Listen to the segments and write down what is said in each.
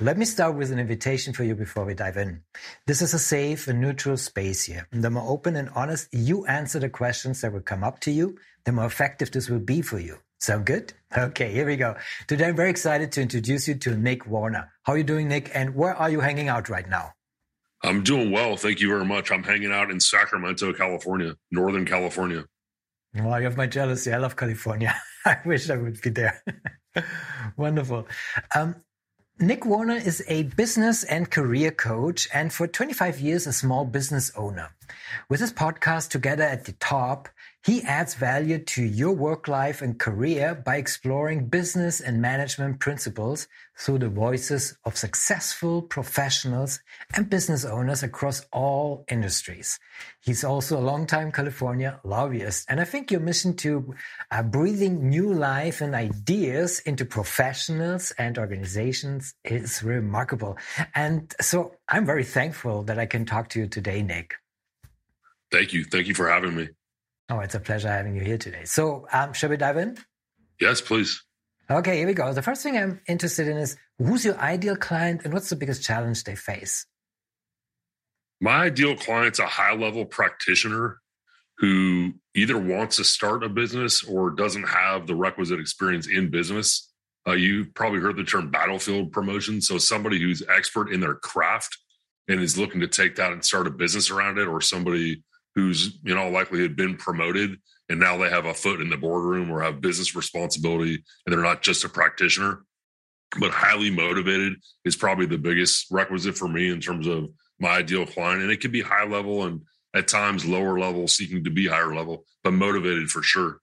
Let me start with an invitation for you before we dive in. This is a safe and neutral space here. And the more open and honest you answer the questions that will come up to you, the more effective this will be for you. Sound good? Okay, here we go. Today I'm very excited to introduce you to Nick Warner. How are you doing, Nick? And where are you hanging out right now? I'm doing well. Thank you very much. I'm hanging out in Sacramento, California, Northern California. Well, you have my jealousy. I love California. I wish I would be there. Wonderful. Um, Nick Warner is a business and career coach and for 25 years a small business owner. With his podcast Together at the Top, he adds value to your work life and career by exploring business and management principles through the voices of successful professionals and business owners across all industries. He's also a longtime California lobbyist. And I think your mission to uh, breathing new life and ideas into professionals and organizations is remarkable. And so I'm very thankful that I can talk to you today, Nick. Thank you. Thank you for having me. Oh, it's a pleasure having you here today. So, um, shall we dive in? Yes, please. Okay, here we go. The first thing I'm interested in is who's your ideal client and what's the biggest challenge they face? My ideal client's a high level practitioner who either wants to start a business or doesn't have the requisite experience in business. Uh, you probably heard the term battlefield promotion. So, somebody who's expert in their craft and is looking to take that and start a business around it, or somebody who's in all likelihood been promoted and now they have a foot in the boardroom or have business responsibility and they're not just a practitioner. But highly motivated is probably the biggest requisite for me in terms of my ideal client and it can be high level and at times lower level seeking to be higher level but motivated for sure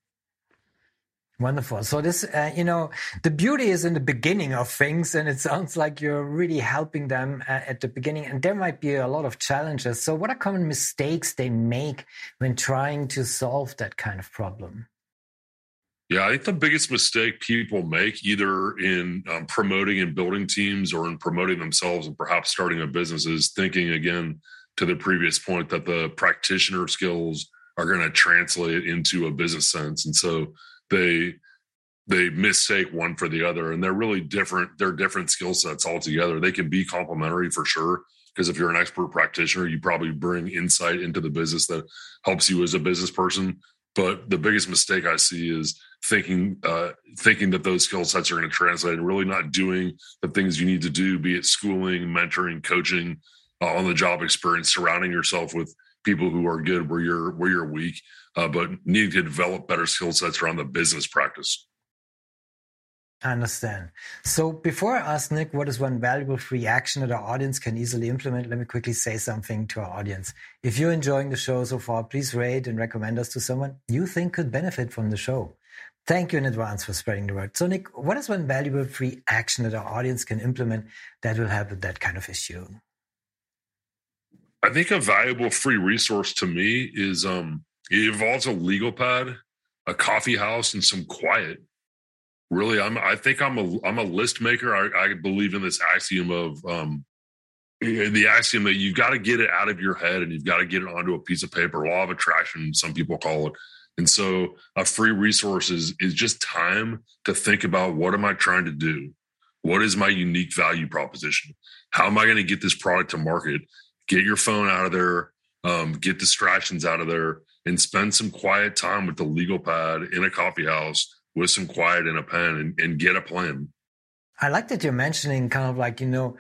Wonderful. So this, uh, you know, the beauty is in the beginning of things, and it sounds like you're really helping them uh, at the beginning. And there might be a lot of challenges. So, what are common mistakes they make when trying to solve that kind of problem? Yeah, I think the biggest mistake people make, either in um, promoting and building teams or in promoting themselves and perhaps starting a business, is thinking again to the previous point that the practitioner skills are going to translate into a business sense. And so they they mistake one for the other and they're really different they're different skill sets altogether. They can be complementary for sure because if you're an expert practitioner you probably bring insight into the business that helps you as a business person. But the biggest mistake i see is thinking uh, thinking that those skill sets are going to translate and really not doing the things you need to do be it schooling mentoring coaching uh, on the job experience surrounding yourself with people who are good where you're where you're weak uh, but needing to develop better skill sets around the business practice. I understand. So before I ask Nick what is one valuable free action that our audience can easily implement, let me quickly say something to our audience. If you're enjoying the show so far, please rate and recommend us to someone you think could benefit from the show. Thank you in advance for spreading the word. So Nick, what is one valuable free action that our audience can implement that will help with that kind of issue? I think a valuable free resource to me is um, it involves a legal pad, a coffee house, and some quiet. Really, I'm. I think I'm a. I'm a list maker. I, I believe in this axiom of um, the axiom that you've got to get it out of your head and you've got to get it onto a piece of paper. Law of attraction, some people call it. And so, a free resource is, is just time to think about what am I trying to do? What is my unique value proposition? How am I going to get this product to market? Get your phone out of there, um, get distractions out of there, and spend some quiet time with the legal pad in a coffee house with some quiet and a pen and, and get a plan. I like that you're mentioning kind of like, you know,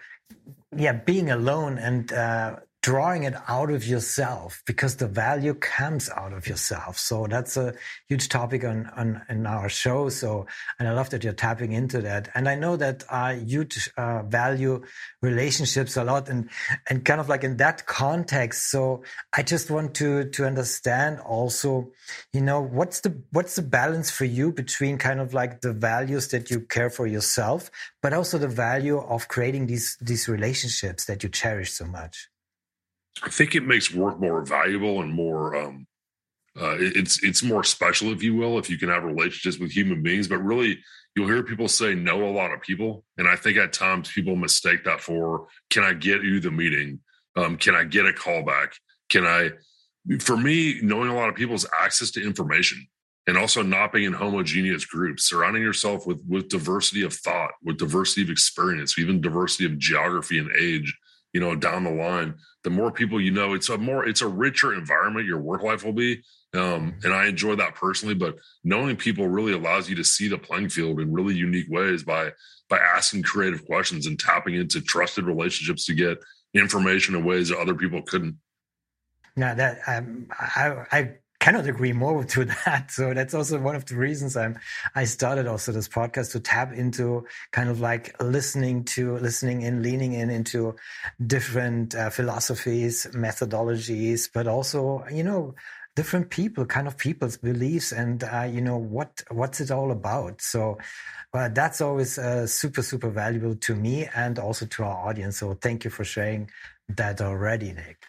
yeah, being alone and uh, drawing it out of yourself because the value comes out of yourself. So that's a huge topic on, on in our show. So, and I love that you're tapping into that. And I know that uh, you uh, value relationships a lot and, and kind of like in that context. So I just want to, to understand also, you know, what's the, what's the balance for you between kind of like the values that you care for yourself, but also the value of creating these, these relationships that you cherish so much? I think it makes work more valuable and more um, uh, it's it's more special, if you will, if you can have relationships with human beings. But really, you'll hear people say know a lot of people, and I think at times people mistake that for can I get you the meeting? Um, can I get a callback? Can I? For me, knowing a lot of people is access to information and also not being in homogeneous groups surrounding yourself with with diversity of thought with diversity of experience even diversity of geography and age you know down the line the more people you know it's a more it's a richer environment your work life will be. Um, and i enjoy that personally but knowing people really allows you to see the playing field in really unique ways by by asking creative questions and tapping into trusted relationships to get information in ways that other people couldn't. Yeah, that um, I, I cannot agree more to that. So that's also one of the reasons I'm I started also this podcast to tap into kind of like listening to listening in, leaning in into different uh, philosophies, methodologies, but also you know different people, kind of people's beliefs, and uh, you know what what's it all about. So. Uh, that's always uh, super, super valuable to me and also to our audience. So thank you for sharing that already, Nick.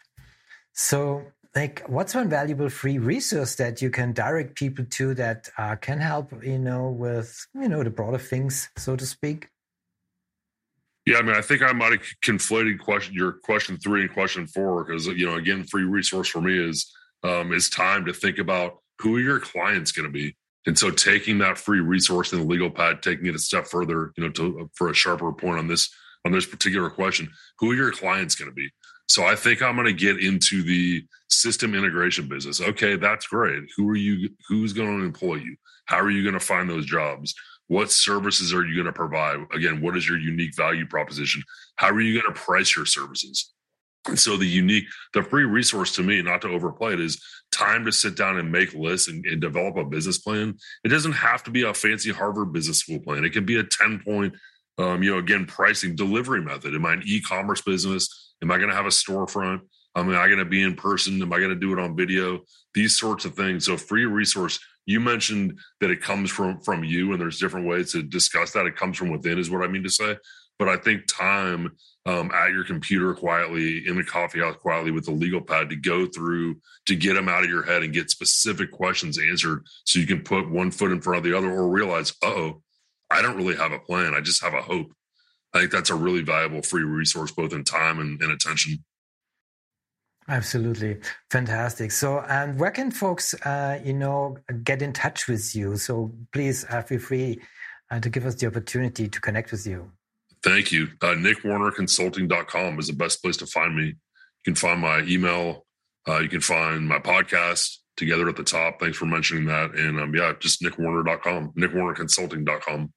So like what's one valuable free resource that you can direct people to that uh, can help you know with you know the broader things so to speak? Yeah i mean i think i might have conflated question your question three and question four because you know again free resource for me is um, is time to think about who your clients going to be. And so taking that free resource in the legal pad taking it a step further you know to for a sharper point on this on this particular question who are your clients going to be so I think I'm going to get into the system integration business. Okay, that's great. Who are you? Who's going to employ you? How are you going to find those jobs? What services are you going to provide? Again, what is your unique value proposition? How are you going to price your services? And so the unique, the free resource to me, not to overplay it, is time to sit down and make lists and, and, develop a business plan. It doesn't have to be a fancy Harvard business school plan. It can be a 10 point, um, you know, again, pricing delivery method. Am I an e-commerce business? Am I going to have a storefront? Am I going to be in person? Am I going to do it on video? These sorts of things. So free resource. You mentioned that it comes from from you, and there's different ways to discuss that. It comes from within, is what I mean to say. But I think time um, at your computer quietly in the coffee house quietly with the legal pad to go through to get them out of your head and get specific questions answered, so you can put one foot in front of the other, or realize, oh, I don't really have a plan. I just have a hope. I think that's a really valuable free resource, both in time and, and attention. Absolutely fantastic. So, and where can folks, uh, you know, get in touch with you? So, please uh, feel free uh, to give us the opportunity to connect with you. Thank you. Uh, NickWarnerConsulting.com is the best place to find me. You can find my email. Uh, you can find my podcast together at the top. Thanks for mentioning that. And um, yeah, just NickWarner.com, NickWarnerConsulting.com.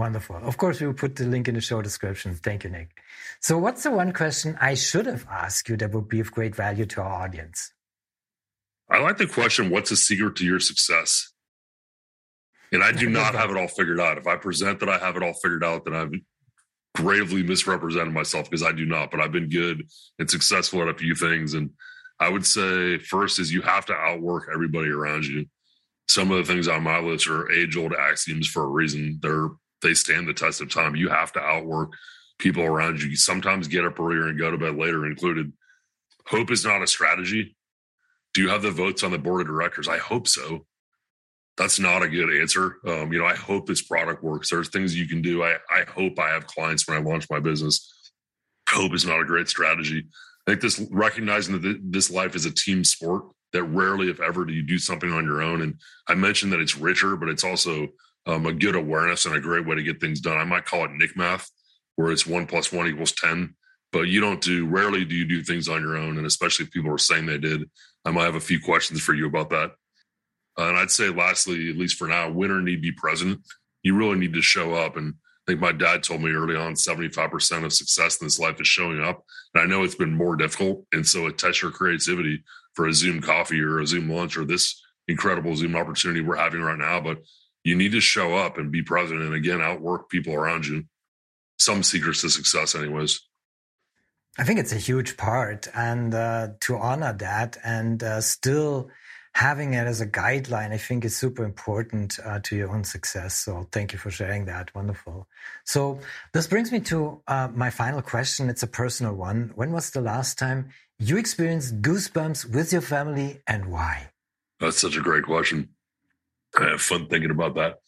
Wonderful. Of course, we will put the link in the show description. Thank you, Nick. So, what's the one question I should have asked you that would be of great value to our audience? I like the question What's the secret to your success? And I do not have it all figured out. If I present that I have it all figured out, then I've gravely misrepresented myself because I do not, but I've been good and successful at a few things. And I would say, first, is you have to outwork everybody around you. Some of the things on my list are age old axioms for a reason. They're they stand the test of time. You have to outwork people around you. you sometimes get up earlier and go to bed later included. Hope is not a strategy. Do you have the votes on the board of directors? I hope so. That's not a good answer. Um, you know, I hope this product works. There's things you can do. I, I hope I have clients when I launch my business. Hope is not a great strategy. I think this recognizing that this life is a team sport that rarely, if ever, do you do something on your own. And I mentioned that it's richer, but it's also um, a good awareness and a great way to get things done. I might call it Nick math, where it's one plus one equals 10. But you don't do, rarely do you do things on your own. And especially if people are saying they did, I might have a few questions for you about that. Uh, and I'd say, lastly, at least for now, winner need be present. You really need to show up. And I think my dad told me early on 75% of success in this life is showing up. And I know it's been more difficult. And so it tests your creativity for a Zoom coffee or a Zoom lunch or this incredible Zoom opportunity we're having right now. But you need to show up and be present and again outwork people around you. Some secrets to success anyways. I think it's a huge part and uh, to honor that and uh, still having it as a guideline i think is super important uh, to your own success. So thank you for sharing that. Wonderful. So this brings me to uh, my final question. It's a personal one. When was the last time you experienced goosebumps with your family and why? That's such a great question. I have fun thinking about that.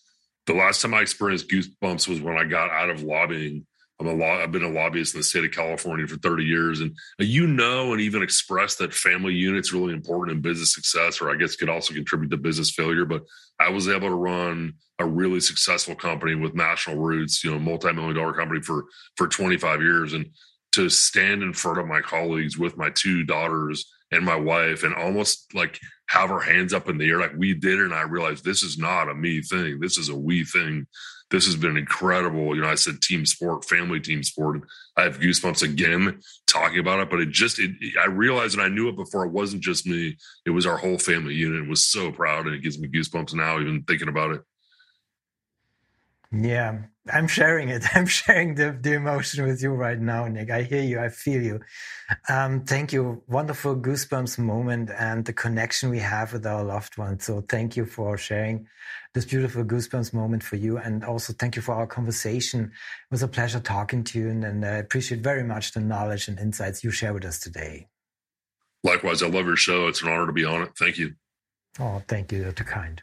The last time I experienced goosebumps was when I got out of lobbying. I'm a law, I've been a lobbyist in the state of California for 30 years, and you know, and even express that family unit's really important in business success, or I guess could also contribute to business failure. But I was able to run a really successful company with national roots, you know, multi-million dollar company for for 25 years, and to stand in front of my colleagues with my two daughters and my wife and almost like have our hands up in the air like we did and i realized this is not a me thing. This is a we thing. This has been incredible. You know i said team sport family team sport. I have goosebumps again talking about it but it just it, i realized and i knew it before. It wasn't just me. It was our whole family unit. It was so proud and it gives me goosebumps now even thinking about it yeah, I'm sharing it. I'm sharing the, the emotion with you right now, Nick. I hear you. I feel you. Um, thank you. Wonderful goosebumps moment and the connection we have with our loved ones. So thank you for sharing this beautiful goosebumps moment for you. And also thank you for our conversation. It was a pleasure talking to you and, and I appreciate very much the knowledge and insights you share with us today. Likewise, I love your show. It's an honor to be on it. Thank you. Oh, thank you. You're too kind.